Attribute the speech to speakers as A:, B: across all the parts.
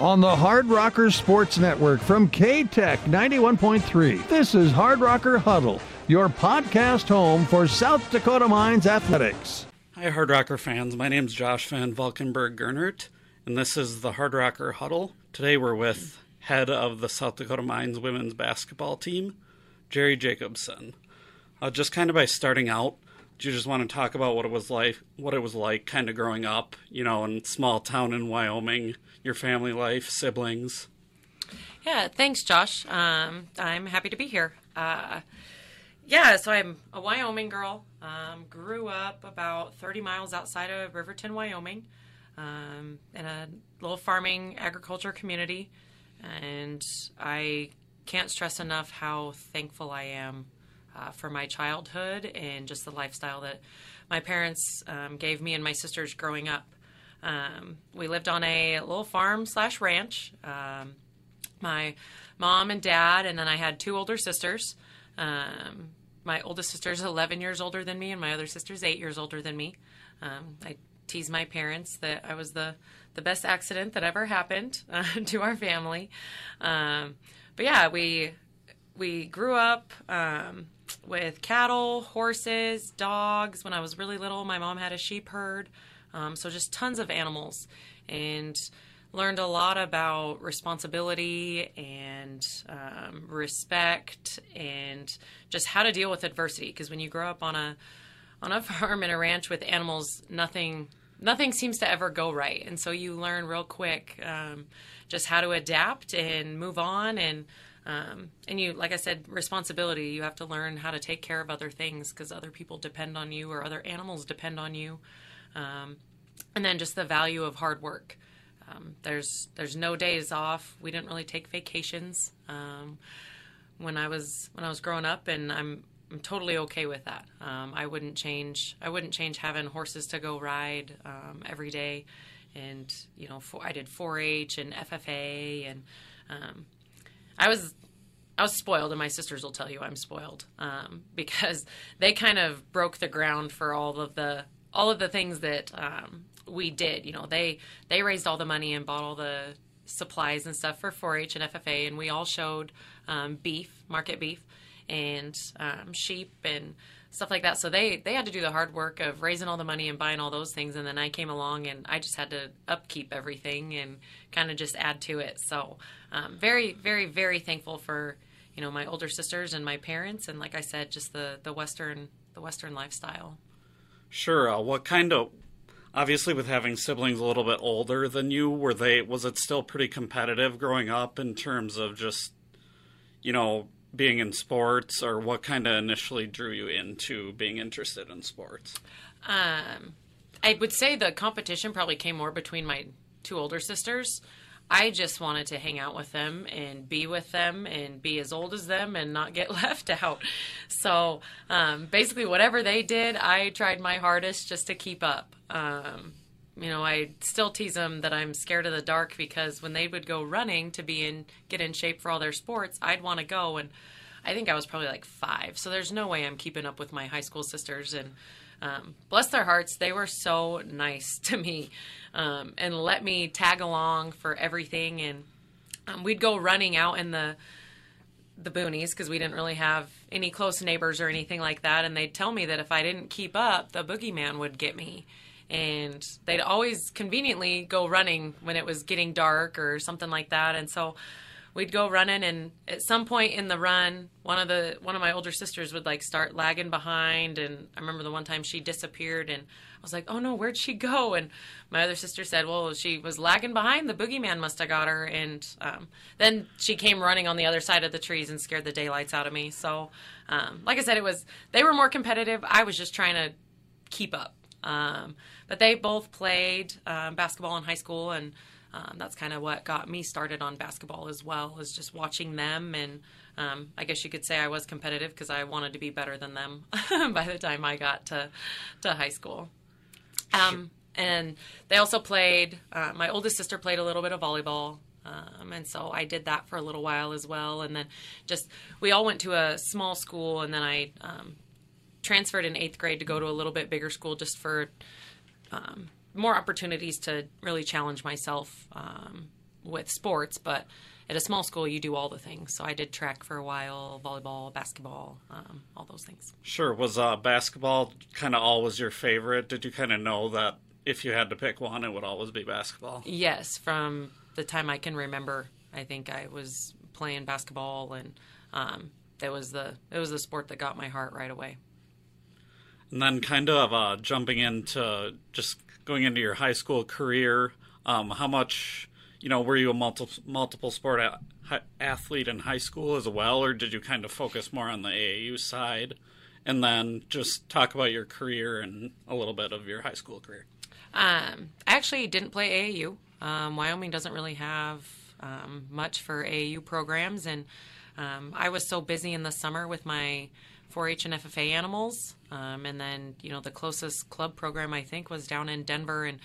A: on the Hardrocker Sports Network from KTEQ 91.3. This is Hardrocker Huddle, your podcast home for South Dakota Mines athletics.
B: Hi, Hardrocker fans. My name is Josh Van Valkenburg-Gernert, and this is the Hardrocker Huddle. Today we're with head of the South Dakota Mines women's basketball team, Jeri Jacobson. Uh, just kind of by starting out, do you just want to talk about what it was like, what it was like, kind of growing up, you know, in small town in Wyoming, your family life, siblings?
C: Yeah, thanks, Josh. Um, I'm happy to be here. Uh, yeah, so I'm a Wyoming girl. Um, grew up about 30 miles outside of Riverton, Wyoming, um, in a little farming agriculture community, and I can't stress enough how thankful I am uh, for my childhood and just the lifestyle that my parents um, gave me and my sisters growing up. Um, we lived on a little farm slash ranch. Um, my mom and dad, and then I had two older sisters. Um, my oldest sister is 11 years older than me, and my other sister is eight years older than me. Um, I tease my parents that I was the the best accident that ever happened uh, to our family. Um, but yeah, we we grew up um, with cattle, horses, dogs. When I was really little, my mom had a sheep herd. Um, so just tons of animals and learned a lot about responsibility and um, respect and just how to deal with adversity. Because when you grow up on a on a farm and a ranch with animals, nothing nothing seems to ever go right, and so you learn real quick um, just how to adapt and move on and um, and you, like I said, responsibility. You have to learn how to take care of other things because other people depend on you or other animals depend on you. Um, and then just the value of hard work. Um, there's there's no days off. We didn't really take vacations um, when I was when I was growing up, and I'm I'm totally okay with that. Um, I wouldn't change I wouldn't change having horses to go ride um, every day, and you know for, I did 4-H and FFA and um, I was I was spoiled, and my sisters will tell you I'm spoiled um, because they kind of broke the ground for all of the all of the things that um, we did. You know, they they raised all the money and bought all the supplies and stuff for 4-H and FFA, and we all showed um, beef, market beef, and um, sheep and stuff like that. So they they had to do the hard work of raising all the money and buying all those things, and then I came along and I just had to upkeep everything and kind of just add to it. So um, very very very thankful for you know my older sisters and my parents, and like I said, just the the western the western lifestyle.
B: Sure. Uh, what kind of obviously with having siblings a little bit older than you were they was it still pretty competitive growing up in terms of just you know being in sports, or what kind of initially drew you into being interested in sports?
C: Um, I would say the competition probably came more between my two older sisters. I just wanted to hang out with them and be with them and be as old as them and not get left out. So um, basically, whatever they did, I tried my hardest just to keep up. Um, you know, I still tease them that I'm scared of the dark because when they would go running to be in get in shape for all their sports, I'd want to go and I think I was probably like five. So there's no way I'm keeping up with my high school sisters and um, bless their hearts, they were so nice to me um, and let me tag along for everything. And um, we'd go running out in the the boonies because we didn't really have any close neighbors or anything like that. And they'd tell me that if I didn't keep up, the boogeyman would get me and they'd always conveniently go running when it was getting dark or something like that. And so we'd go running and at some point in the run one of the one of my older sisters would like start lagging behind. And i remember the one time she disappeared and i was like oh no where'd she go? And my other sister said well she was lagging behind. The boogeyman must have got her. And um, then she came running on the other side of the trees and scared the daylights out of me. So um, like i said it was they were more competitive. I was just trying to keep up um, but they both played um, basketball in high school, and um, that's kind of what got me started on basketball as well. Is just watching them, and um, I guess you could say I was competitive because I wanted to be better than them by the time I got to to high school. Um, and they also played. Uh, my oldest sister played a little bit of volleyball. Um, and so I did that for a little while as well. And then just we all went to a small school, and then I um, transferred in eighth grade to go to a little bit bigger school just for um, more opportunities to really challenge myself um, with sports, but at a small school, you do all the things. So I did track for a while, volleyball, basketball, um, all those things.
B: Sure. Was uh, basketball kind of always your favorite? Did you kind of know that if you had to pick one, it would always be basketball?
C: Yes, from the time I can remember, I think I was playing basketball, and um, it was the it was the sport that got my heart right away.
B: And then, kind of uh, jumping into just going into your high school career, um, how much you know, were you a multiple multiple sport a- athlete in high school as well, or did you kind of focus more on the AAU side? And then just talk about your career and a little bit of your high school career.
C: Um, I actually didn't play AAU. Um, Wyoming doesn't really have um, much for AAU programs, and um, I was so busy in the summer with my 4-H and FFA animals, um, and then you know the closest club program I think was down in Denver, and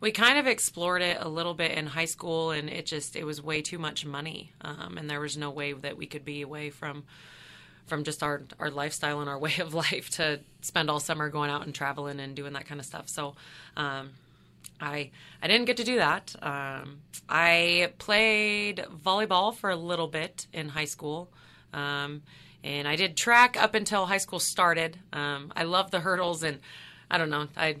C: we kind of explored it a little bit in high school, and it just it was way too much money, um, and there was no way that we could be away from from just our our lifestyle and our way of life to spend all summer going out and traveling and doing that kind of stuff. So. Um, I I didn't get to do that. Um, I played volleyball for a little bit in high school, um, and I did track up until high school started. Um, I love the hurdles, and I don't know. I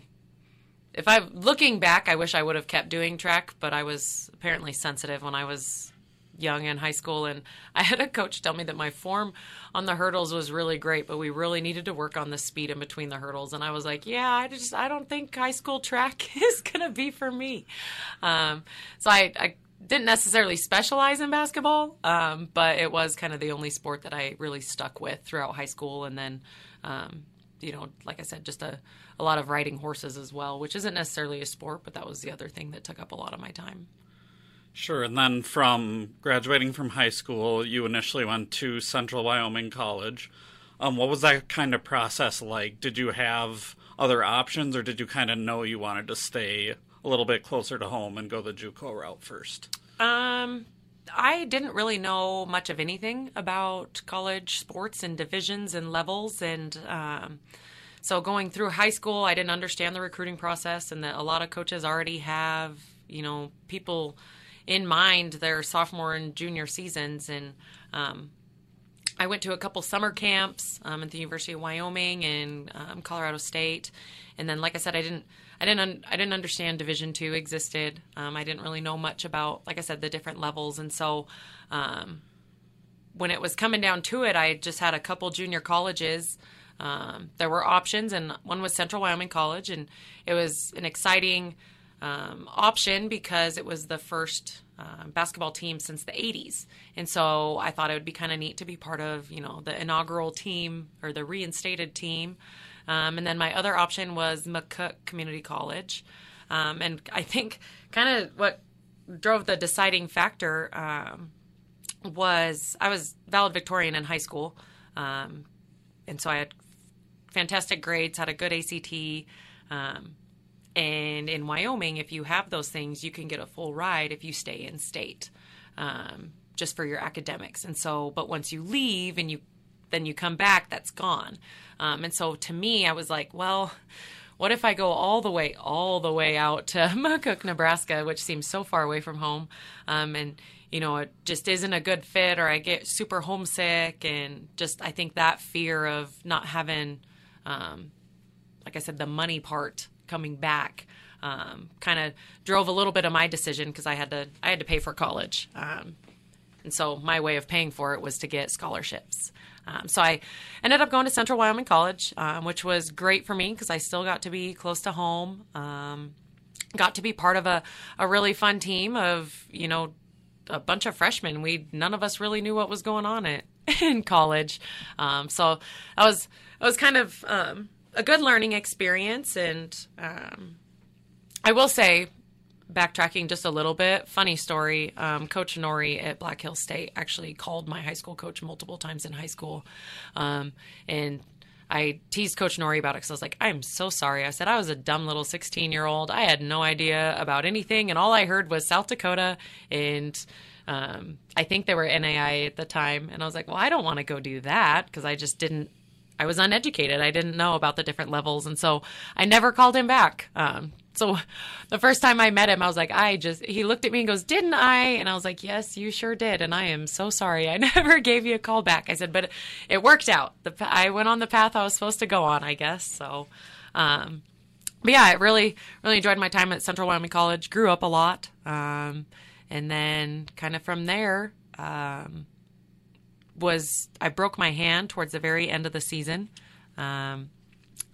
C: if I looking back, I wish I would have kept doing track, but I was apparently sensitive when I was young in high school, and I had a coach tell me that my form on the hurdles was really great, but we really needed to work on the speed in between the hurdles. And I was like, yeah, I just I don't think high school track is gonna be for me. Um, so I, I didn't necessarily specialize in basketball, um, but it was kind of the only sport that I really stuck with throughout high school, and then. Um, you know, like I said, just a, a lot of riding horses as well, which isn't necessarily a sport, but that was the other thing that took up a lot of my time.
B: Sure. And then from graduating from high school, you initially went to Central Wyoming College. Um, what was that kind of process like? Did you have other options, or did you kind of know you wanted to stay a little bit closer to home and go the JUCO route first?
C: Um, I didn't really know much of anything about college sports and divisions and levels, and um, so going through high school, I didn't understand the recruiting process, and that a lot of coaches already have you know people in mind their sophomore and junior seasons, and um, I went to a couple summer camps um, at the University of Wyoming and um, Colorado State, and then, like I said, I didn't, I didn't, un- I didn't understand Division two existed. Um, I didn't really know much about, like I said, the different levels, and so um, when it was coming down to it, I just had a couple junior colleges. Um, there were options, and one was Central Wyoming College, and it was an exciting um, option because it was the first uh, basketball team since the 80s. And so I thought it would be kind of neat to be part of, you know, the inaugural team or the reinstated team. Um, and then my other option was McCook Community College. Um, and I think kind of what drove the deciding factor um, was I was valedictorian in high school. Um, and so I had fantastic grades, had a good ACT. Um, and in Wyoming, if you have those things, you can get a full ride if you stay in state, um, just for your academics. And so, but once you leave and you then you come back, that's gone. Um, and so, to me, I was like, well, what if I go all the way, all the way out to McCook, Nebraska, which seems so far away from home, um, and you know, it just isn't a good fit, or I get super homesick, and just I think that fear of not having, um, like I said, the money part coming back um, kind of drove a little bit of my decision because I had to I had to pay for college, um, and so my way of paying for it was to get scholarships. Um, so I ended up going to Central Wyoming College, um, which was great for me because I still got to be close to home. Um, got to be part of a, a really fun team of you know a bunch of freshmen. We none of us really knew what was going on at, in college, um, so I was I was kind of a good learning experience. And um, I will say, backtracking just a little bit, funny story. Um, coach Nori at Black Hills State actually called my high school coach multiple times in high school, um, and I teased Coach Nori about it because I was like, I'm so sorry. I said I was a dumb little 16 year old. I had no idea about anything, and all I heard was South Dakota and. Um, I think they were NAI at the time, and I was like, "Well, I don't want to go do that because I just didn't I was uneducated. I didn't know about the different levels, and so I never called him back. Um, so the first time I met him, I was like, I just, he looked at me and goes, Didn't I? And I was like, Yes, you sure did. And I am so sorry. I never gave you a call back. I said, But it worked out. The, I went on the path I was supposed to go on, I guess. So, um, but yeah, I really, really enjoyed my time at Central Wyoming College. Grew up a lot. Um, and then kind of from there, um, was I broke my hand towards the very end of the season. Um,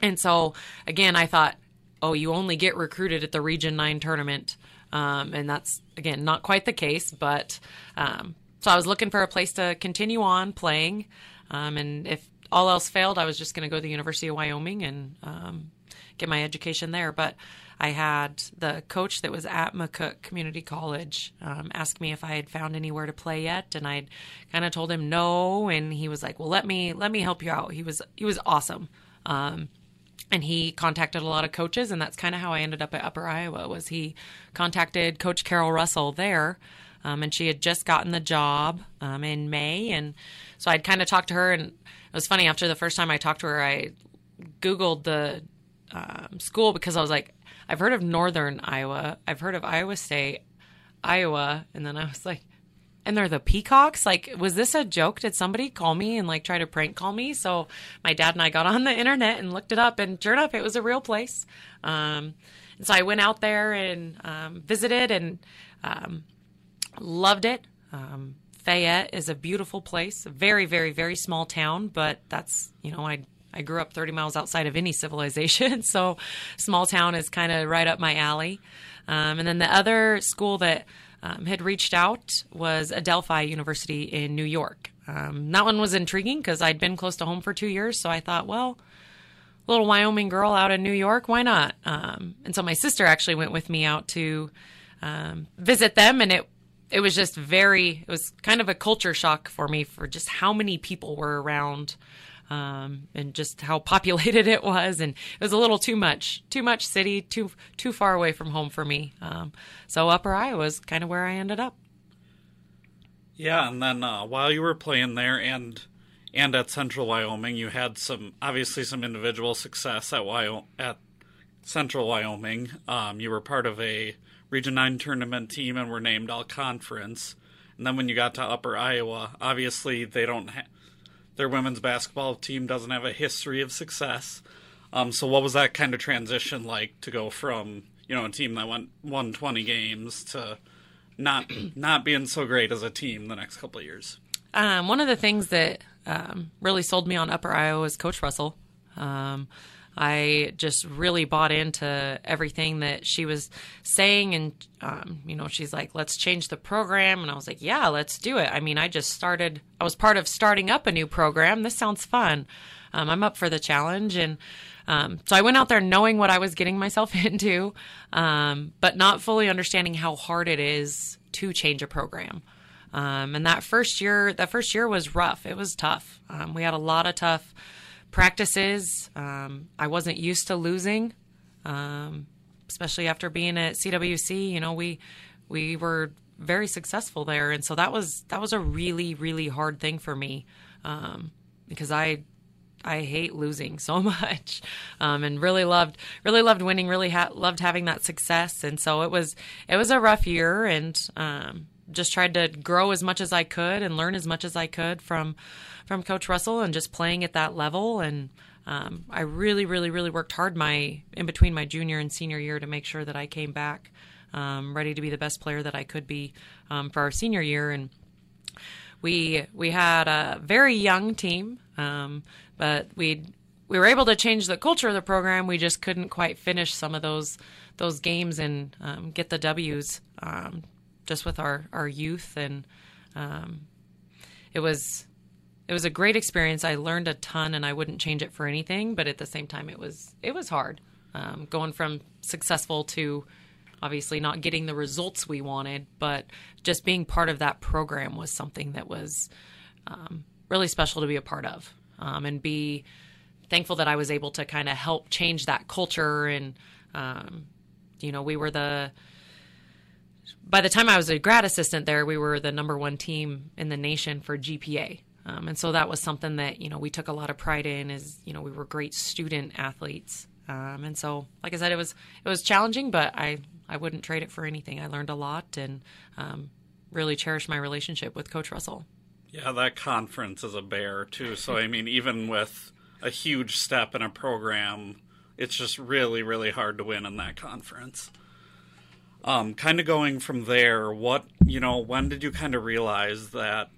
C: and so again, I thought, oh, you only get recruited at the Region 9 tournament. Um, and that's, again, not quite the case. But um, so I was looking for a place to continue on playing. Um, and if all else failed, I was just going to go to the University of Wyoming and um, get my education there. But I had the coach that was at McCook Community College um, ask me if I had found anywhere to play yet, and I kind of told him no, and he was like, "Well, let me let me help you out." He was he was awesome. Um, and he contacted a lot of coaches and that's kind of how i ended up at upper iowa was he contacted coach carol russell there um, and she had just gotten the job um, in may and so i'd kind of talked to her and it was funny after the first time i talked to her i googled the um, school because i was like i've heard of northern iowa i've heard of iowa state iowa and then i was like and they're the peacocks. Like was this a joke? Did somebody call me and like try to prank call me? So my dad and i got on the internet and looked it up and sure enough it was a real place. Um, and so i went out there and um, visited and um, loved it. Um, fayette is a beautiful place a very very very small town but that's you know i I grew up 30 miles outside of any civilization, so small town is kind of right up my alley. Um, and then the other school that um, had reached out was Adelphi University in New York. Um, that one was intriguing because I'd been close to home for two years, so I thought, well, little Wyoming girl out in New York, why not? Um, and so my sister actually went with me out to um, visit them, and it it was just very it was kind of a culture shock for me for just how many people were around um, and just how populated it was, and it was a little too much, too much city, too too far away from home for me. Um, so Upper Iowa was kind of where I ended up.
B: Yeah, and then uh, while you were playing there and and at Central Wyoming, you had some obviously some individual success at Wyoming at Central Wyoming. Um, you were part of a Region Nine tournament team and were named all conference. And then when you got to Upper Iowa, obviously they don't ha- their women's basketball team doesn't have a history of success. Um, so what was that kind of transition like to go from you know a team that went won 20 games to not not being so great as a team the next couple of years?
C: Um, one of the things that um, really sold me on Upper Iowa was Coach Russell. Um, I just really bought into everything that she was saying. And, um, you know, she's like, let's change the program. And I was like, yeah, let's do it. I mean, I just started, I was part of starting up a new program. This sounds fun. Um, I'm up for the challenge. And um, so I went out there knowing what I was getting myself into, um, but not fully understanding how hard it is to change a program. Um, and that first year, that first year was rough. It was tough. Um, we had a lot of tough practices. Um, I wasn't used to losing, um, especially after being at CWC. You know, we we were very successful there, and so that was that was a really really hard thing for me um, because I I hate losing so much, um, and really loved really loved winning. Really ha- loved having that success, and so it was it was a rough year, and um, just tried to grow as much as I could and learn as much as I could from from Coach Russell and just playing at that level. And um, I really, really, really worked hard my in between my junior and senior year to make sure that I came back um, ready to be the best player that I could be um, for our senior year. And we we had a very young team, um, but we we were able to change the culture of the program. We just couldn't quite finish some of those those games and um, get the W's um, just with our our youth and it was it was a great experience. I learned a ton, and I wouldn't change it for anything. But at the same time, it was it was hard um, going from successful to obviously not getting the results we wanted. But just being part of that program was something that was um, really special to be a part of, um, and be thankful that I was able to kind of help change that culture. And um, you know, we were the by the time I was a grad assistant there, we were the number one team in the nation for GPA. Um, and so that was something that you know we took a lot of pride in. Is you know we were great student athletes, Um, and so, like I said, it was it was challenging, but I I wouldn't trade it for anything. I learned a lot and um, really cherished my relationship with Coach Russell.
B: Yeah, that conference is a bear too. So I mean, even with a huge step in a program, it's just really really hard to win in that conference. Um, kind of going from there, what you know, when did you kind of realize that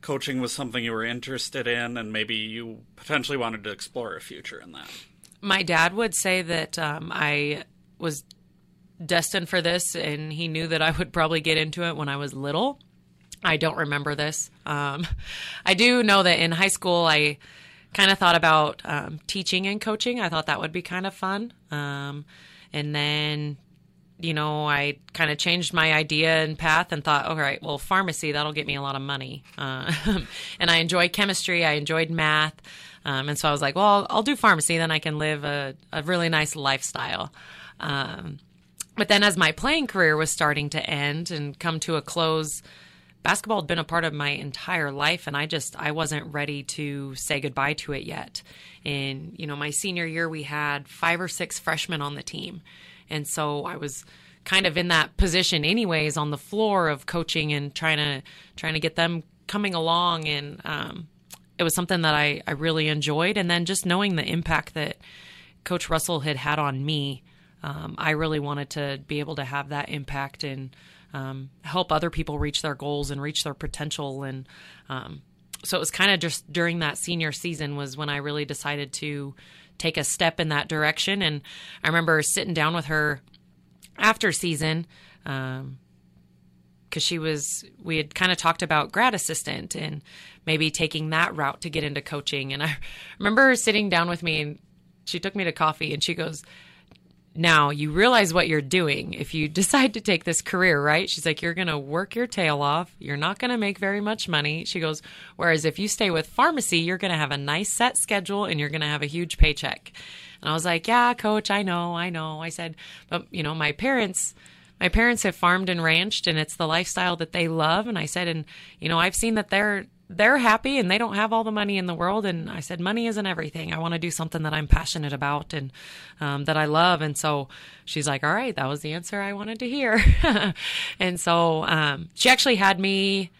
B: coaching was something you were interested in, and maybe you potentially wanted to explore a future in that?
C: My dad would say that um, I was destined for this, and he knew that I would probably get into it when I was little. I don't remember this. Um, I do know that in high school, I kind of thought about um, teaching and coaching. I thought that would be kind of fun. Um, and then you know, I kind of changed my idea and path and thought, all right, well, pharmacy, that'll get me a lot of money. Uh, and I enjoyed chemistry, I enjoyed math. Um, and so I was like, well, I'll, do pharmacy, then I can live a, a really nice lifestyle. Um, but then as my playing career was starting to end and come to a close, basketball had been a part of my entire life and I just I wasn't ready to say goodbye to it yet. In you know, my senior year we had 5 or 6 freshmen on the team and so I was kind of in that position anyways on the floor of coaching and trying to trying to get them coming along. And um, it was something that I, I really enjoyed. And then just knowing the impact that coach russell had had on me um, i really wanted to be able to have that impact and um, help other people reach their goals and reach their potential. And um, so it was kind of just during that senior season was when i really decided to take a step in that direction. And I remember sitting down with her after season because um, she was we had kind of talked about grad assistant and maybe taking that route to get into coaching. And I remember sitting down with me and she took me to coffee and she goes, now you realize what you're doing if you decide to take this career, right? She's like, you're going to work your tail off. You're not going to make very much money. She goes, whereas if you stay with pharmacy, you're going to have a nice set schedule and you're going to have a huge paycheck. And I was like, yeah, coach, I know, I know. I said, but you know, my parents, my parents have farmed and ranched and it's the lifestyle that they love. And I said, and you know, I've seen that they're, they're happy and they don't have all the money in the world. And I said, money isn't everything. I want to do something that I'm passionate about and um, that I love. And so she's like, all right, that was the answer I wanted to hear. and so um, she actually had me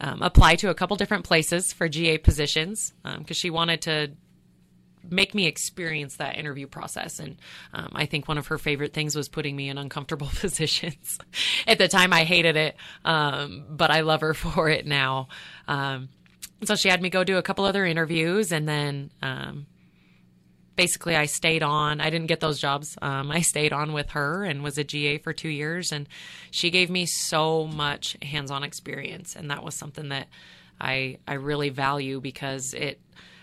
C: um, apply to a couple different places for GA positions because um, she wanted to make me experience that interview process. And um, I think one of her favorite things was putting me in uncomfortable positions. At the time, I hated it, um, but I love her for it now. Um, so she had me go do a couple other interviews, and then um, basically I stayed on. I didn't get those jobs. Um, I stayed on with her and was a GA for two years, and she gave me so much hands-on experience, and that was something that I I really value because it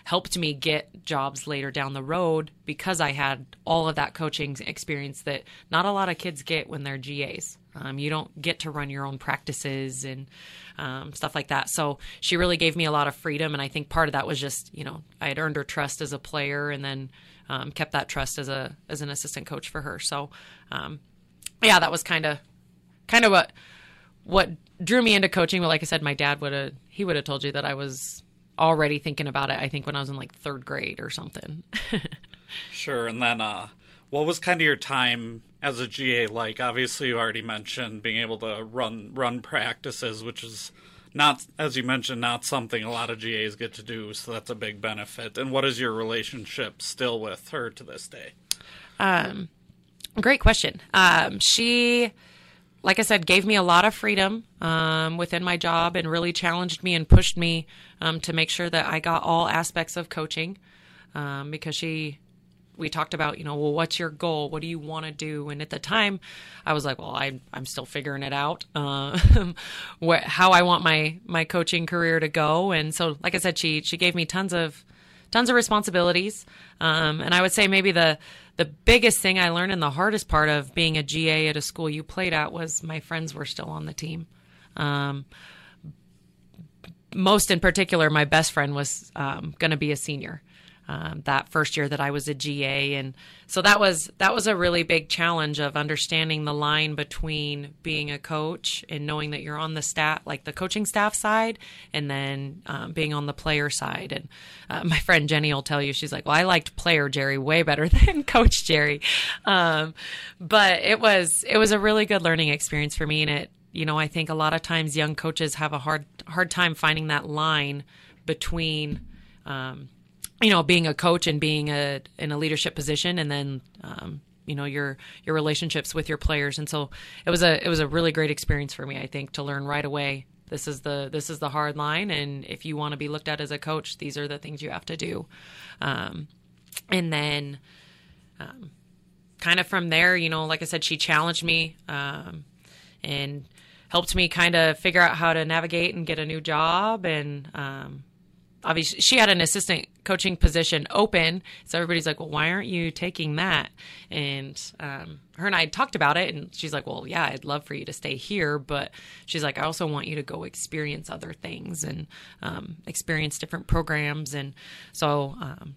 C: helped me get jobs later down the road because I had all of that coaching experience that not a lot of kids get when they're GAs. Um, you don't get to run your own practices and um, stuff like that. So she really gave me a lot of freedom, and I think part of that was just you know I had earned her trust as a player, and then um, kept that trust as a as an assistant coach for her. So um, yeah, that was kind of kind of what what drew me into coaching. But like I said, my dad would have he would have told you that I was already thinking about it. I think when I was in like third grade or something.
B: sure. And then, uh, what was kind of your time as a GA like? Obviously, you already mentioned being able to run run practices, which is not, as you mentioned, not something a lot of GAs get to do. So that's a big benefit. And what is your relationship still with her to this day?
C: Um, great question. Um, she like I said, gave me a lot of freedom um, within my job and really challenged me and pushed me um, to make sure that I got all aspects of coaching um, because she, we talked about, you know, well, what's your goal? What do you want to do? And at the time, I was like, well, I, I'm still figuring it out, uh, what, how I want my my coaching career to go. And so, like I said, she she gave me tons of tons of responsibilities, um, and I would say maybe the the biggest thing I learned and the hardest part of being a GA at a school you played at was my friends were still on the team. Um, most in particular, my best friend was um, going to be a senior. Um, that first year that I was a GA, and so that was that was a really big challenge of understanding the line between being a coach and knowing that you're on the staff, like the coaching staff side, and then um, being on the player side. And uh, my friend Jenny will tell you, she's like, "Well, I liked player Jeri way better than Coach Jeri," um, but it was it was a really good learning experience for me, and it you know I think a lot of times young coaches have a hard hard time finding that line between um, you know, being a coach and being a in a leadership position, and then um, you know your your relationships with your players. And so it was a it was a really great experience for me. I think to learn right away. This is the this is the hard line, and if you want to be looked at as a coach, these are the things you have to do. Um, and then, um, kind of from there, you know, like I said, she challenged me um, and helped me kind of figure out how to navigate and get a new job and um, obviously she had an assistant coaching position open so everybody's like well why aren't you taking that and um, her and i talked about it and she's like well yeah i'd love for you to stay here but she's like i also want you to go experience other things and um, experience different programs. And so um,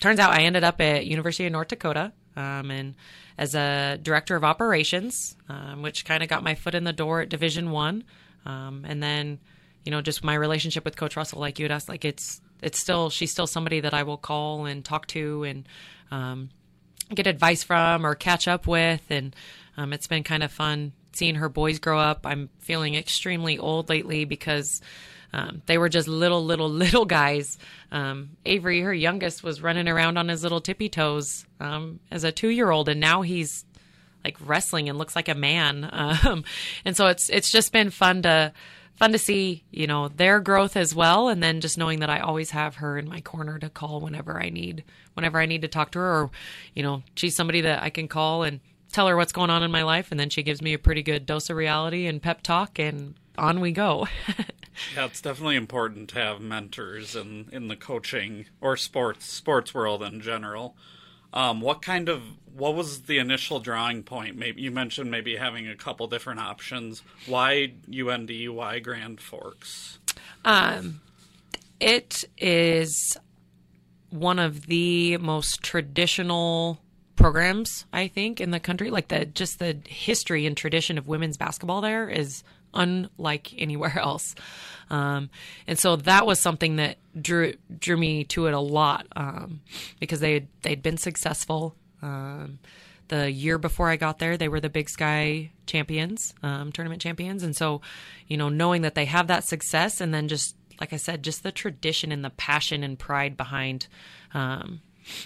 C: turns out i ended up at university of north dakota um, and as a director of operations um, which kind of got my foot in the door at division one um, and then you know, just my relationship with Coach Russell, like you had asked, like it's it's still she's still somebody that I will call and talk to and um, get advice from or catch up with, and um, it's been kind of fun seeing her boys grow up. I'm feeling extremely old lately because. Um, they were just little, little, little guys. Um, Avery, her youngest, was running around on his little tippy toes um, as a two-year-old, and now he's like wrestling and looks like a man. Um, and so it's it's just been fun to fun to see, you know, their growth as well. And then just knowing that I always have her in my corner to call whenever I need, whenever I need to talk to her, or, you know, she's somebody that I can call and tell her what's going on in my life. And then she gives me a pretty good dose of reality and pep talk and on we go.
B: yeah, it's definitely important to have mentors in, in the coaching or sports, sports world in general. Um, what kind of what was the initial drawing point? Maybe you mentioned maybe having a couple different options. Why UND? Why Grand Forks?
C: Um, it is one of the most traditional programs I think in the country. Like the just the history and tradition of women's basketball there is unlike anywhere else. Um, and so that was something that drew drew me to it a lot um, because they they'd been successful. Um, the year before I got there, they were the Big Sky champions, um, tournament champions, and so you know knowing that they have that success, and then just like I said, just the tradition and the passion and pride behind um,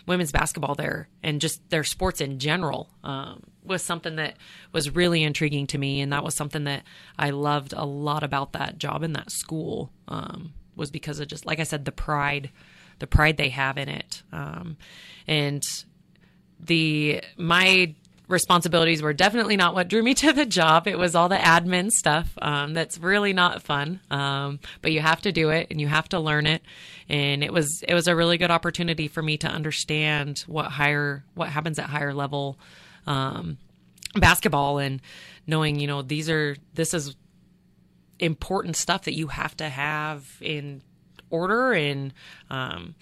C: women's basketball there and just their sports in general um, was something that was really intriguing to me and that was something that i loved a lot about that job in that school um, was because of just like i said the pride the pride they have in it um, and the my responsibilities were definitely not what drew me to the job. It was all the admin stuff um, that's really not fun, um, but you have to do it and you have to learn it. And it was it was a really good opportunity for me to understand what higher what happens at higher level um, basketball and knowing you know these are this is important stuff that you have to have in order and um,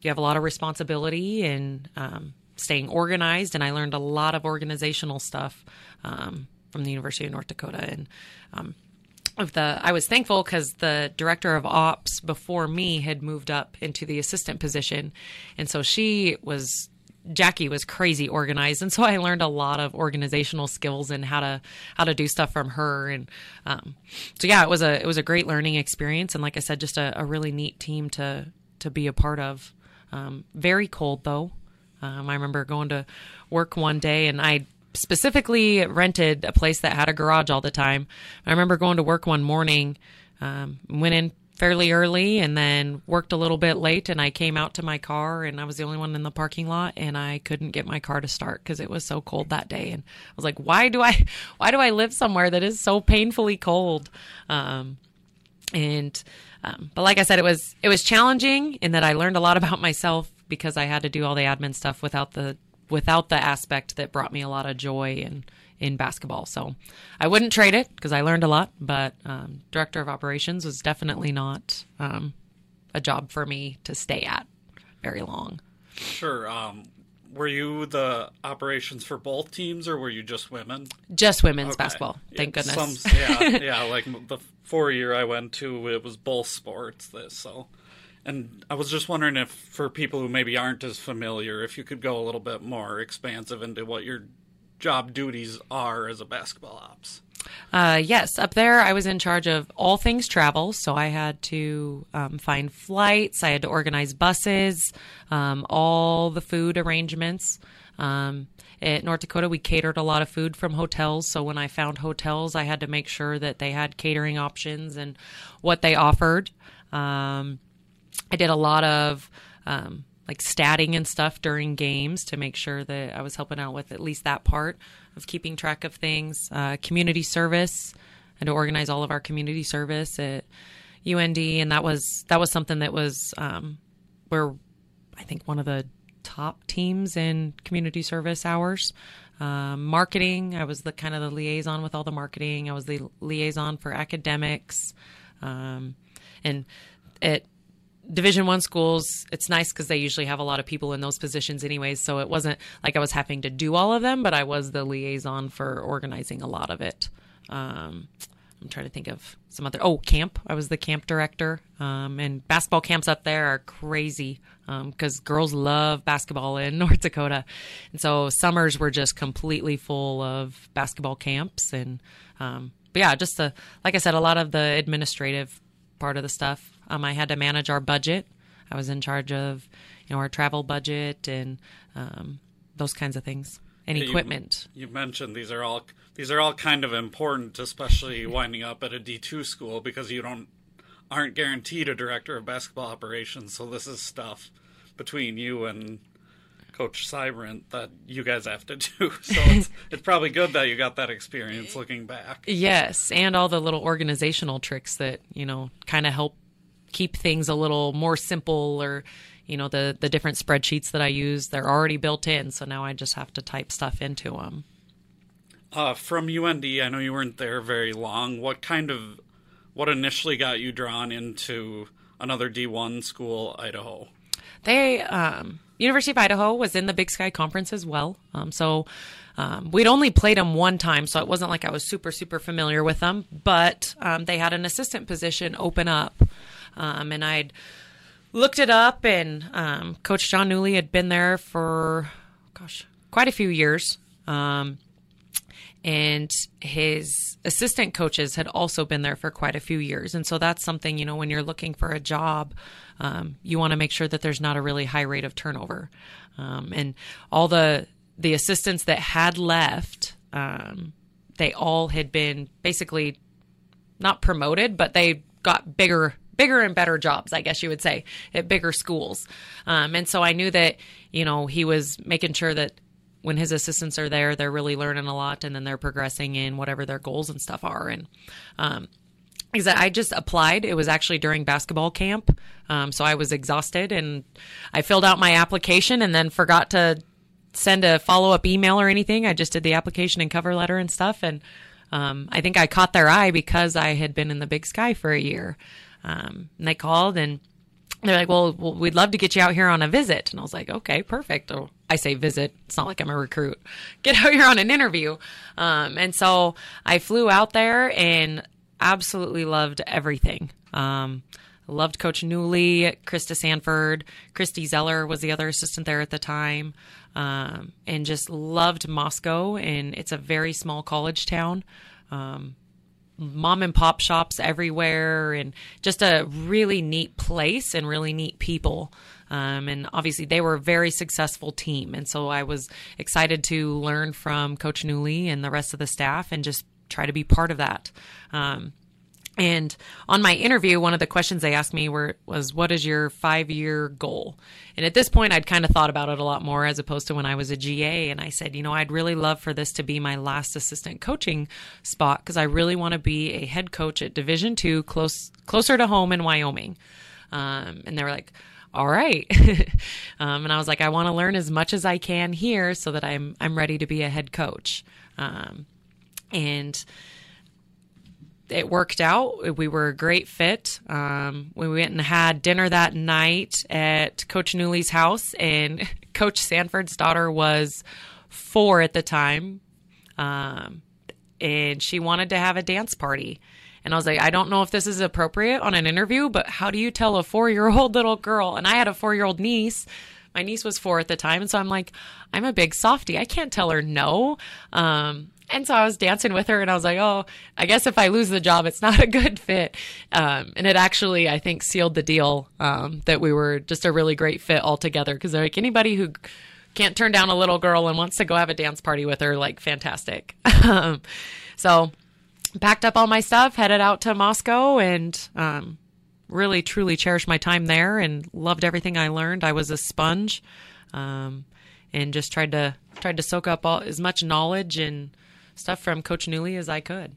C: you have a lot of responsibility and um, staying organized, and I learned a lot of organizational stuff um, from the University of North Dakota. And um, of the, I was thankful because the director of ops before me had moved up into the assistant position, and so she was Jackie was crazy organized, and so I learned a lot of organizational skills and how to how to do stuff from her. And um, so yeah, it was a it was a great learning experience, and like I said, just a, a really neat team to to be a part of. Um, very cold though. Um, I remember going to work one day and I specifically rented a place that had a garage all the time. I remember going to work one morning, um, went in fairly early and then worked a little bit late and I came out to my car and I was the only one in the parking lot and I couldn't get my car to start because it was so cold that day. And I was like why do I why do I live somewhere that is so painfully cold? Um, and um, but like I said it was it was challenging in that I learned a lot about myself because I had to do all the admin stuff without the without the aspect that brought me a lot of joy in in basketball. So I wouldn't trade it because I learned a lot. But um, director of operations was definitely not um, a job for me to stay at very long.
B: Sure. Um, were you the operations for both teams, or were you just women?
C: Just women's
B: Okay.
C: basketball. Thank
B: Yeah,
C: goodness.
B: Some, yeah, yeah. Like the four year I went to, it was both sports. This so, and I was just wondering if, for people who maybe aren't as familiar, if you could go a little bit more expansive into what your job duties are as a basketball ops.
C: Uh, yes, up there I was in charge of all things travel. So I had to um, find flights, I had to organize buses, um, all the food arrangements. Um, at North Dakota, we catered a lot of food from hotels. So when I found hotels, I had to make sure that they had catering options and what they offered. Um, I did a lot of um, like statting and stuff during games to make sure that I was helping out with at least that part of keeping track of things. Uh, community service, and to organize all of our community service at UND, and that was that was something that was um, we're I think one of the top teams in community service hours. Um, marketing, I was the kind of the liaison with all the marketing. I was the liaison for academics, um, and at division one schools it's nice because they usually have a lot of people in those positions anyways so it wasn't like i was having to do all of them but i was the liaison for organizing a lot of it. Um, i'm trying to think of some other oh camp. I was the camp director um, and basketball camps up there are crazy because girls love basketball in north dakota. And so summers were just completely full of basketball camps and um, but yeah just the like i said a lot of the administrative part of the stuff. Um, I had to manage our budget. I was in charge of, you know, our travel budget and um, those kinds of things and
B: Yeah, you-
C: equipment.
B: You mentioned these are all these are all kind of important, especially winding up at a D two school because you don't aren't guaranteed a director of basketball operations. So this is stuff between you and Coach Cybrant that you guys have to do. So it's, it's probably good that you got that experience looking back.
C: Yes, and all the little organizational tricks that you know kind of help keep things a little more simple, or you know the the different spreadsheets that I use they're already built in, so now I just have to type stuff into them.
B: Uh, from UND, I know you weren't there very long. What kind of what initially got you drawn into another D one school, Idaho?
C: They um, University of Idaho was in the Big Sky Conference as well. Um, so um, we'd only played them one time, so it wasn't like I was super super familiar with them. But um, they had an assistant position open up, um, and I'd looked it up, and um, Coach Jon Newlee had been there for gosh quite a few years. Um, and his assistant coaches had also been there for quite a few years. And so that's something, you know, when you're looking for a job, um, you want to make sure that there's not a really high rate of turnover. Um, and all the the assistants that had left, um, they all had been basically not promoted, but they got bigger bigger and better jobs, I guess you would say, at bigger schools. Um, and so I knew that, you know, he was making sure that when his assistants are there, they're really learning a lot and then they're progressing in whatever their goals and stuff are. And, um, I just applied. It was actually during basketball camp. Um, so I was exhausted and I filled out my application and then forgot to send a follow up email or anything. I just did the application and cover letter and stuff. And um, I think I caught their eye because I had been in the big sky for a year. Um, and they called and they're like, well, well, we'd love to get you out here on a visit. And I was like, okay, perfect. Oh, I say visit. It's not like I'm a recruit. Get out here on an interview. Um, and so I flew out there and absolutely loved everything. Um, loved Coach Newlee, Krista Sanford, Christy Zeller was the other assistant there at the time, um, and just loved Moscow. And it's a very small college town. Um, mom and pop shops everywhere and just a really neat place and really neat people. Um, and obviously, they were a very successful team. And so I was excited to learn from Coach Newlee and the rest of the staff and just try to be part of that. Um, and on my interview, one of the questions they asked me were, was, What is your five year goal? And at this point, I'd kind of thought about it a lot more as opposed to when I was a GA. And I said, You know, I'd really love for this to be my last assistant coaching spot because I really want to be a head coach at Division two, close, closer to home in Wyoming. Um, and they were like, all right. um, and I was like, I want to learn as much as I can here so that I'm I'm ready to be a head coach. Um, and it worked out. We were a great fit. Um, we went and had dinner that night at Coach Newlee's house, and Coach Sanford's daughter was four at the time, um, and she wanted to have a dance party. And I was like, I don't know if this is appropriate on an interview, but how do you tell a four year old little girl? And I had a four year old niece. My niece was four at the time. And so I'm like, I'm a big softy. I can't tell her no. Um, and so I was dancing with her and I was like, oh, I guess if I lose the job, it's not a good fit. Um, and it actually, I think, sealed the deal um, that we were just a really great fit altogether because like, anybody who can't turn down a little girl and wants to go have a dance party with her, like, fantastic. Um, so packed up all my stuff, headed out to Moscow, and um, really, truly cherished my time there and loved everything I learned. I was a sponge. Um, and just tried to tried to soak up all as much knowledge and stuff from Coach Newlee as I could.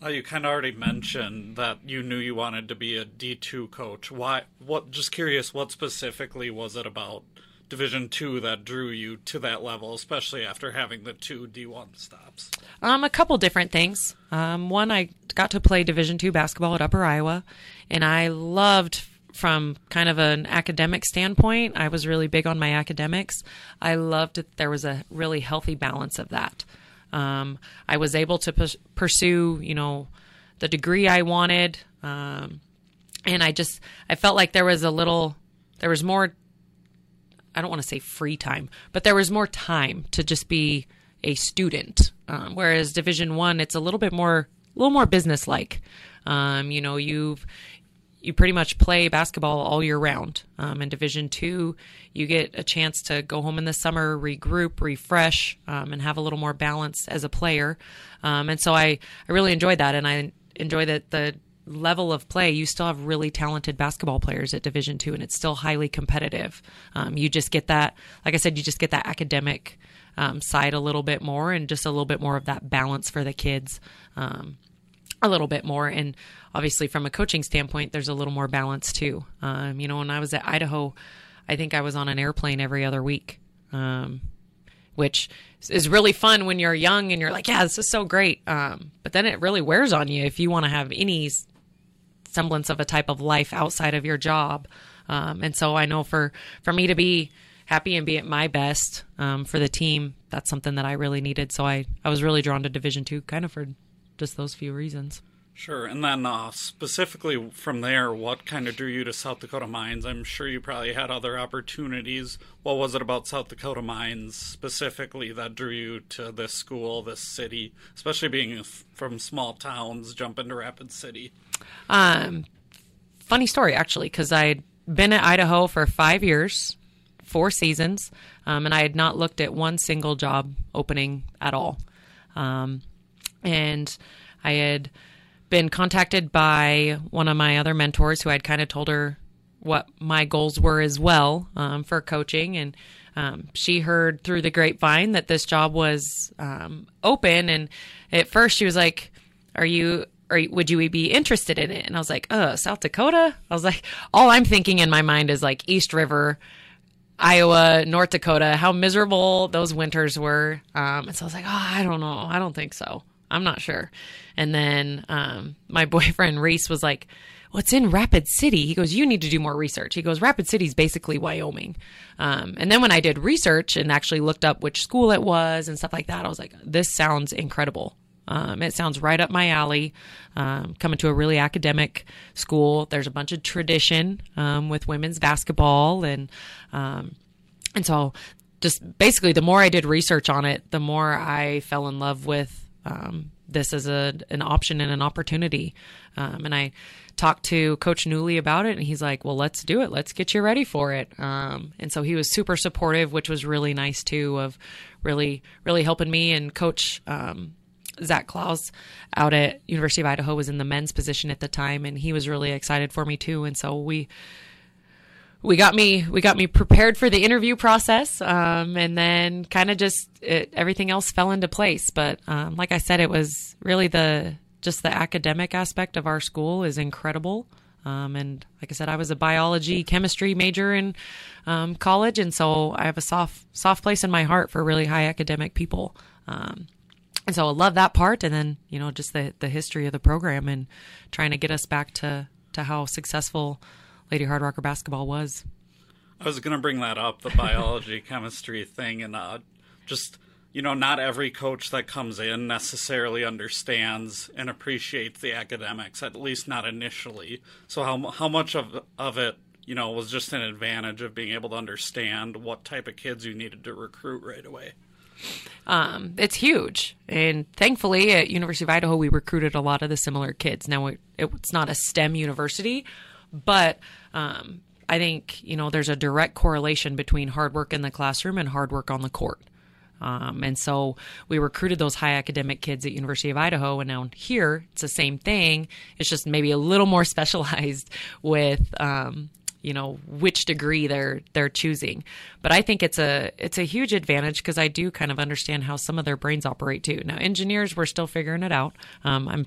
B: Well, you kind of already mentioned that you knew you wanted to be a D two coach. Why? What? Just curious. What specifically was it about Division two that drew you to that level, especially after having the two D one stops?
C: Um, a couple different things. Um, one, I got to play Division two basketball at Upper Iowa, and I loved from kind of an academic standpoint. I was really big on my academics. I loved that there was a really healthy balance of that. Um, I was able to p- pursue, you know, the degree I wanted, um, and I just I felt like there was a little, there was more. I don't want to say free time, but there was more time to just be a student. Um, whereas Division One, it's a little bit more, a little more business like. Um, you know, you've you pretty much play basketball all year round. Um, in Division Two, you get a chance to go home in the summer, regroup, refresh, um, and have a little more balance as a player. Um, and so I, I really enjoyed that, and I enjoy that the level of play you still have really talented basketball players at division two and it's still highly competitive um, you just get that like i said you just get that academic um, side a little bit more and just a little bit more of that balance for the kids um, a little bit more. And obviously, from a coaching standpoint, there's a little more balance too. Um, you know, when I was at Idaho, I think I was on an airplane every other week, um, which is really fun when you're young and you're like, yeah, this is so great. Um, but then it really wears on you if you want to have any semblance of a type of life outside of your job. Um, and so I know for, for me to be happy and be at my best um, for the team, that's something that I really needed. So I, I was really drawn to Division two kind of for just those few reasons.
B: Sure. And then uh, specifically from there, what kind of drew you to South Dakota Mines? I'm sure you probably had other opportunities. What was it about South Dakota Mines specifically that drew you to this school, this city, especially being from small towns, jump into Rapid City?
C: Um, funny story, actually, because I'd been at Idaho for five years, four seasons, um, and I had not looked at one single job opening at all. Um, and I had been contacted by one of my other mentors who I'd kind of told her what my goals were as well um, for coaching. And um, she heard through the grapevine that this job was um, open. And at first she was like, Are you. Or would you be interested in it? And I was like, oh, South Dakota." I was like, all I'm thinking in my mind is like East River, Iowa, North Dakota, how miserable those winters were. Um, and so I was like, oh, I don't know. I don't think so. I'm not sure. And then um, my boyfriend Reese was like, What's in Rapid City? He goes, You need to do more research. He goes, Rapid City is basically Wyoming. Um, and then when I did research and actually looked up which school it was and stuff like that, I was like, This sounds incredible. Um, it sounds right up my alley. Um, coming to a really academic school, there's a bunch of tradition um, with women's basketball, and um, and so just basically, the more I did research on it, the more I fell in love with um, this is a an option and an opportunity. Um, and I talked to Coach Newlee about it, and he's like, "Well, let's do it. Let's get you ready for it." Um, and so he was super supportive, which was really nice too, of really really helping me and Coach. Um, Zach Klaus out at University of Idaho was in the men's position at the time, and he was really excited for me too. And so we we got me we got me prepared for the interview process um, and then kind of just it, everything else fell into place but um, like i said it was really the just the academic aspect of our school is incredible um, and like i said i was a biology chemistry major in um, college and so i have a soft soft place in my heart for really high academic people um, and so I love that part. And then, you know, just the, the history of the program and trying to get us back to, to how successful Lady Hardrocker basketball was.
B: I was going to bring that up, the biology chemistry thing, and uh, just you know, not every coach that comes in necessarily understands and appreciates the academics, at least not initially. So how how much of of it, you know, was just an advantage of being able to understand what type of kids you needed to recruit right away.
C: Um, it's huge, and thankfully at University of Idaho we recruited a lot of the similar kids. Now it, it's not a STEM university, but um, I think you know there's a direct correlation between hard work in the classroom and hard work on the court. Um, and so we recruited those high academic kids at University of Idaho, and now here it's the same thing. It's just maybe a little more specialized with um, you know which degree they're they're choosing. But I think it's a it's a huge advantage because I do kind of understand how some of their brains operate too. Now engineers, we're still figuring it out. Um, I'm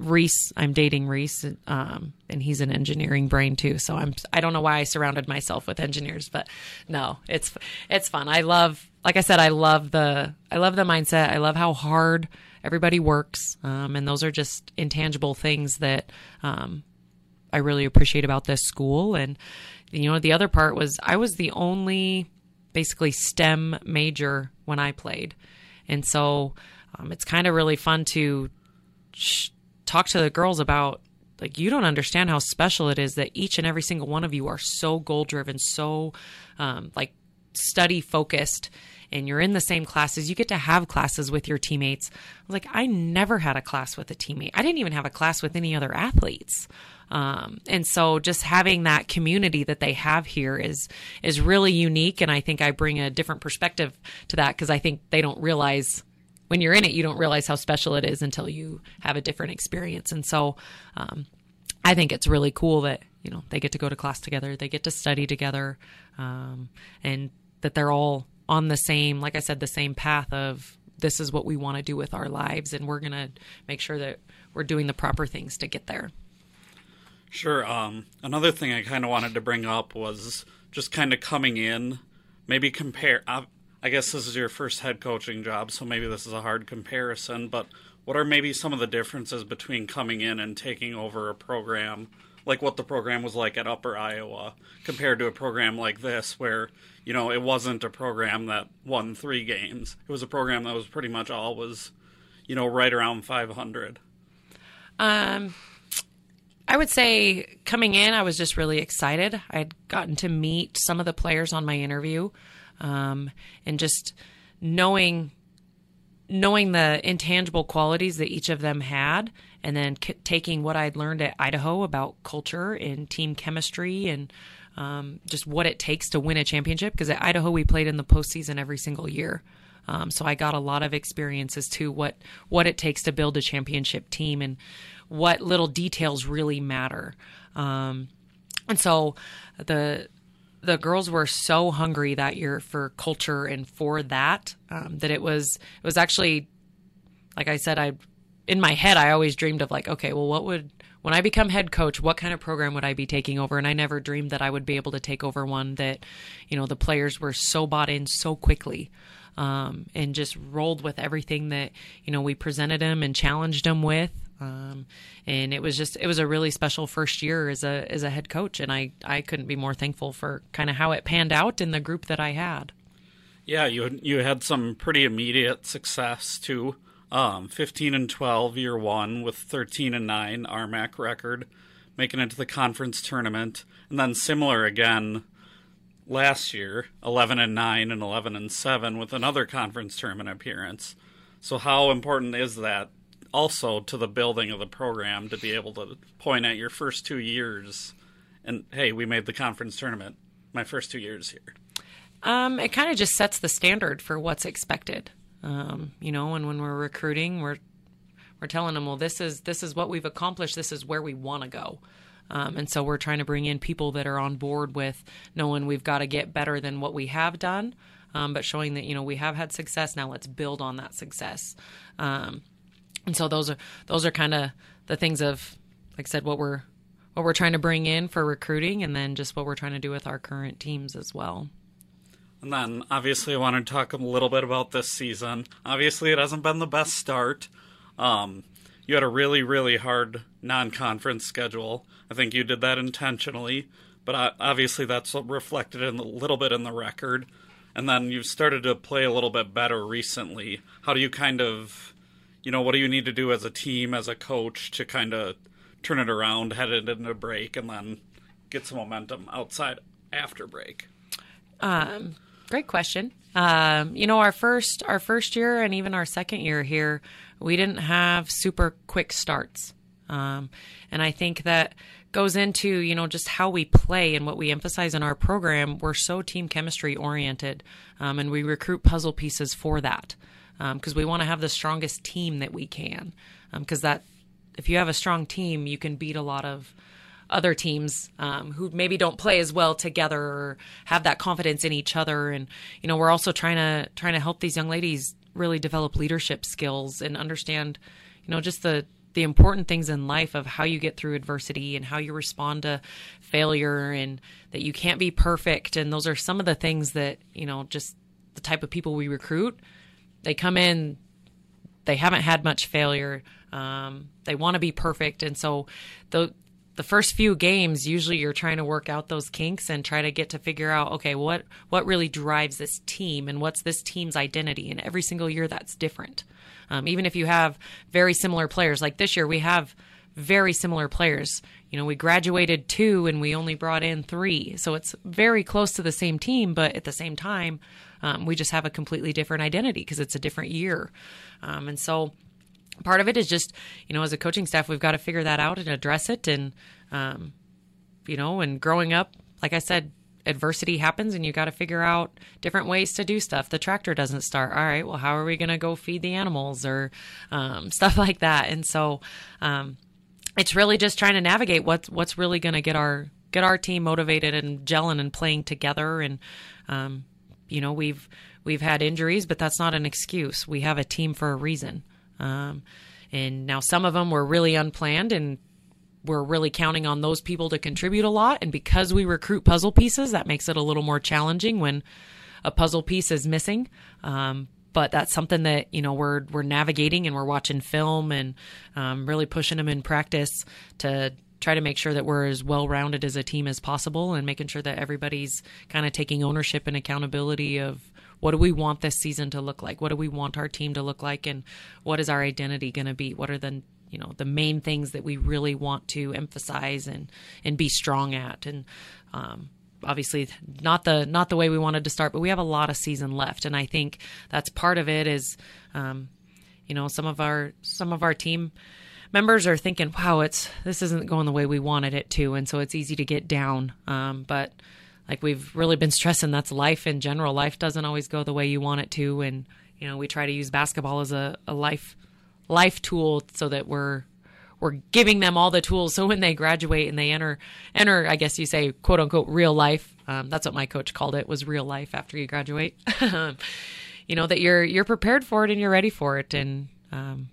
C: Reese, I'm dating Reese, um, and he's an engineering brain too. So I'm I don't know why I surrounded myself with engineers, but no, it's it's fun. I love, like I said, I love the I love the mindset. I love how hard everybody works, um, and those are just intangible things that um, I really appreciate about this school. And you know, the other part was I was the only basically STEM major when I played, and so um, it's kind of really fun to. Sh- talk to the girls about like you don't understand how special it is that each and every single one of you are so goal driven so um, like study focused and you're in the same classes. You get to have classes with your teammates. Like i never had a class with a teammate. I didn't even have a class with any other athletes. Um, and so just having that community that they have here is is really unique and i think i bring a different perspective to that because i think they don't realize when you're in it, you don't realize how special it is until you have a different experience. And so, um, I think it's really cool that you know they get to go to class together, they get to study together, um, and that they're all on the same, like I said, the same path of this is what we want to do with our lives, and we're gonna make sure that we're doing the proper things to get there.
B: Sure. Um, another thing I kind of wanted to bring up was just kind of coming in, maybe compare. I guess this is your first head coaching job, so maybe this is a hard comparison, but what are maybe some of the differences between coming in and taking over a program like what the program was like at Upper Iowa compared to a program like this where, you know, it wasn't a program that won 3 games. It was a program that was pretty much always, you know, right around 500.
C: Um I would say coming in, I was just really excited. I'd gotten to meet some of the players on my interview um, and just knowing knowing the intangible qualities that each of them had and then c- taking what I'd learned at Idaho about culture and team chemistry and um, just what it takes to win a championship. Because at Idaho, we played in the postseason every single year. Um, so I got a lot of experience as to what, what it takes to build a championship team and what little details really matter. Um, and so the the girls were so hungry that year for culture and for that um, that it was it was actually like I said I in my head I always dreamed of like okay well what would when I become head coach what kind of program would I be taking over? And I never dreamed that I would be able to take over one that you know the players were so bought in so quickly um, and just rolled with everything that you know we presented them and challenged them with um, and it was just it was a really special first year as a as a head coach, and I I couldn't be more thankful for kind of how it panned out in the group that I had.
B: Yeah, you you had some pretty immediate success too. Um, 15 and 12 year one with 13 and 9 RMAC record, making it to the conference tournament, and then similar again last year, 11 and 9 and 11 and 7 with another conference tournament appearance. So how important is that also to the building of the program to be able to point at your first two years and hey, we made the conference tournament my first two years here.
C: Um, it kind of just sets the standard for what's expected. Um, you know, and when we're recruiting, we're we're telling them, well, this is this is what we've accomplished. This is where we want to go. Um, and so we're trying to bring in people that are on board with knowing we've got to get better than what we have done, um, but showing that you know we have had success. Now let's build on that success. Um, and so those are those are kind of the things of like I said what we're what we're trying to bring in for recruiting and then just what we're trying to do with our current teams as well.
B: And then, obviously, I want to talk a little bit about this season. Obviously, it hasn't been the best start. Um, you had a really, really hard non conference schedule. I think you did that intentionally, but obviously, that's reflected in a little bit in the record. And then you've started to play a little bit better recently. How do you kind of, you know, what do you need to do as a team, as a coach, to kind of turn it around, head it into break, and then get some momentum outside after break?
C: Um, great question. Um, you know, our first our first year and even our second year here, we didn't have super quick starts, um, and I think that goes into you know just how we play and what we emphasize in our program. We're so team chemistry oriented, um, and we recruit puzzle pieces for that because um, we want to have the strongest team that we can. Because um, that, if you have a strong team, you can beat a lot of other teams um, who maybe don't play as well together or have that confidence in each other. And you know, we're also trying to trying to help these young ladies really develop leadership skills and understand, you know, just the the important things in life of how you get through adversity and how you respond to failure and that you can't be perfect and those are some of the things that you know just the type of people we recruit they come in they haven't had much failure. Um, they want to be perfect. And so the the first few games usually you're trying to work out those kinks and try to get to figure out okay what what really drives this team and what's this team's identity. And every single year that's different. Um, even if you have very similar players like this year we have very similar players. You know we graduated two and we only brought in three. So it's very close to the same team but at the same time um, we just have a completely different identity because it's a different year. Um, and so part of it is just you know as a coaching staff we've got to figure that out and address it and um, you know and growing up like i said adversity happens and you got to figure out different ways to do stuff. The tractor doesn't start. All right well how are we going to go feed the animals or um, stuff like that? And so um, it's really just trying to navigate what's what's really going to get our get our team motivated and gelling and playing together and um, you know we've we've had injuries but that's not an excuse we have a team for a reason um, and now some of them were really unplanned and we're really counting on those people to contribute a lot. And because we recruit puzzle pieces, that makes it a little more challenging when a puzzle piece is missing. Um, but that's something that you know we're we're navigating and we're watching film and um, really pushing them in practice to try to make sure that we're as well rounded as a team as possible and making sure that everybody's kind of taking ownership and accountability of what do we want this season to look like? What do we want our team to look like? And what is our identity going to be? What are the you know the main things that we really want to emphasize and and be strong at and um, obviously not the not the way we wanted to start but we have a lot of season left and i think that's part of it is um, you know some of our some of our team members are thinking wow it's this isn't going the way we wanted it to. And so it's easy to get down. Um, but like we've really been stressing that's life in general. Life doesn't always go the way you want it to. And you know we try to use basketball as a, a life life tool so that we're we're giving them all the tools. So when they graduate and they enter enter i guess you say quote unquote real life um, that's what my coach called it was real life after you graduate. You know that you're you're prepared for it and you're ready for it. And um,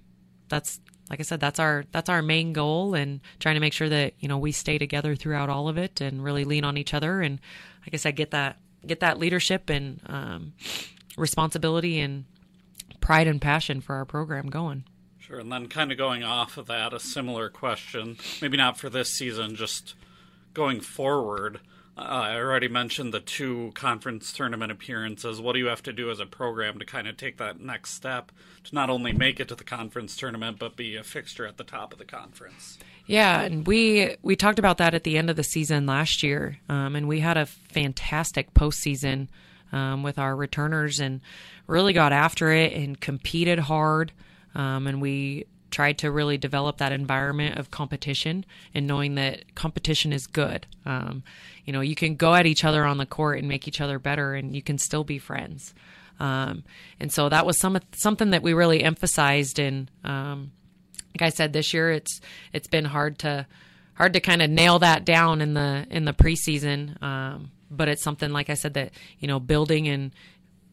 C: that's like I said, that's our that's our main goal, and trying to make sure that you know we stay together throughout all of it, and really lean on each other, and like I said, get that get that leadership and um, responsibility and pride and passion for our program going.
B: Sure, and then kind of going off of that, a similar question, maybe not for this season, just going forward. Uh, I already mentioned the two conference tournament appearances. What do you have to do as a program to kind of take that next step to not only make it to the conference tournament but be a fixture at the top of the conference?
C: Yeah, and we we talked about that at the end of the season last year, um, and we had a fantastic postseason um, with our returners and really got after it and competed hard. Um, and we tried to really develop that environment of competition and knowing that competition is good. Um, you know, you can go at each other on the court and make each other better, and you can still be friends. Um, and so that was some something that we really emphasized. And um, like I said, this year it's it's been hard to hard to kind of nail that down in the in the preseason. Um, but it's something like I said that you know building and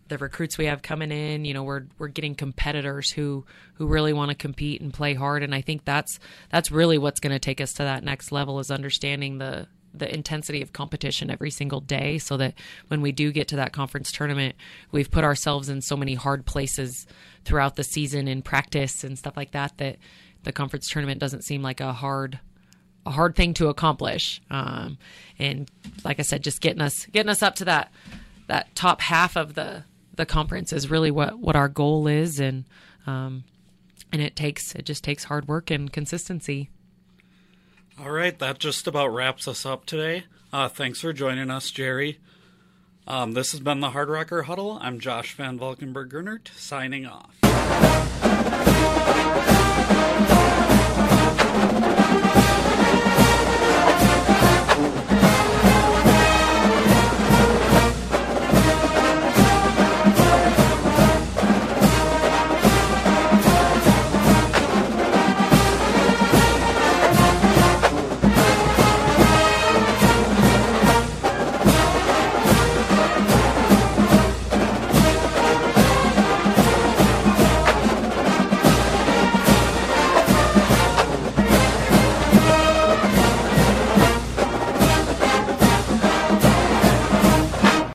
C: the recruits we have coming in, you know, we're we're getting competitors who who really want to compete and play hard, and I think that's that's really what's going to take us to that next level is understanding the the intensity of competition every single day so that when we do get to that conference tournament, we've put ourselves in so many hard places throughout the season in practice and stuff like that that the conference tournament doesn't seem like a hard a hard thing to accomplish. Um, and like I said, just getting us getting us up to that that top half of the the conference is really what what our goal is, and um, and it takes it just takes hard work and consistency.
B: All right, that just about wraps us up today. Uh, thanks for joining us, Jeri. Um, this has been the Hardrocker Huddle. I'm Josh Van Valkenburg-Gernert signing off.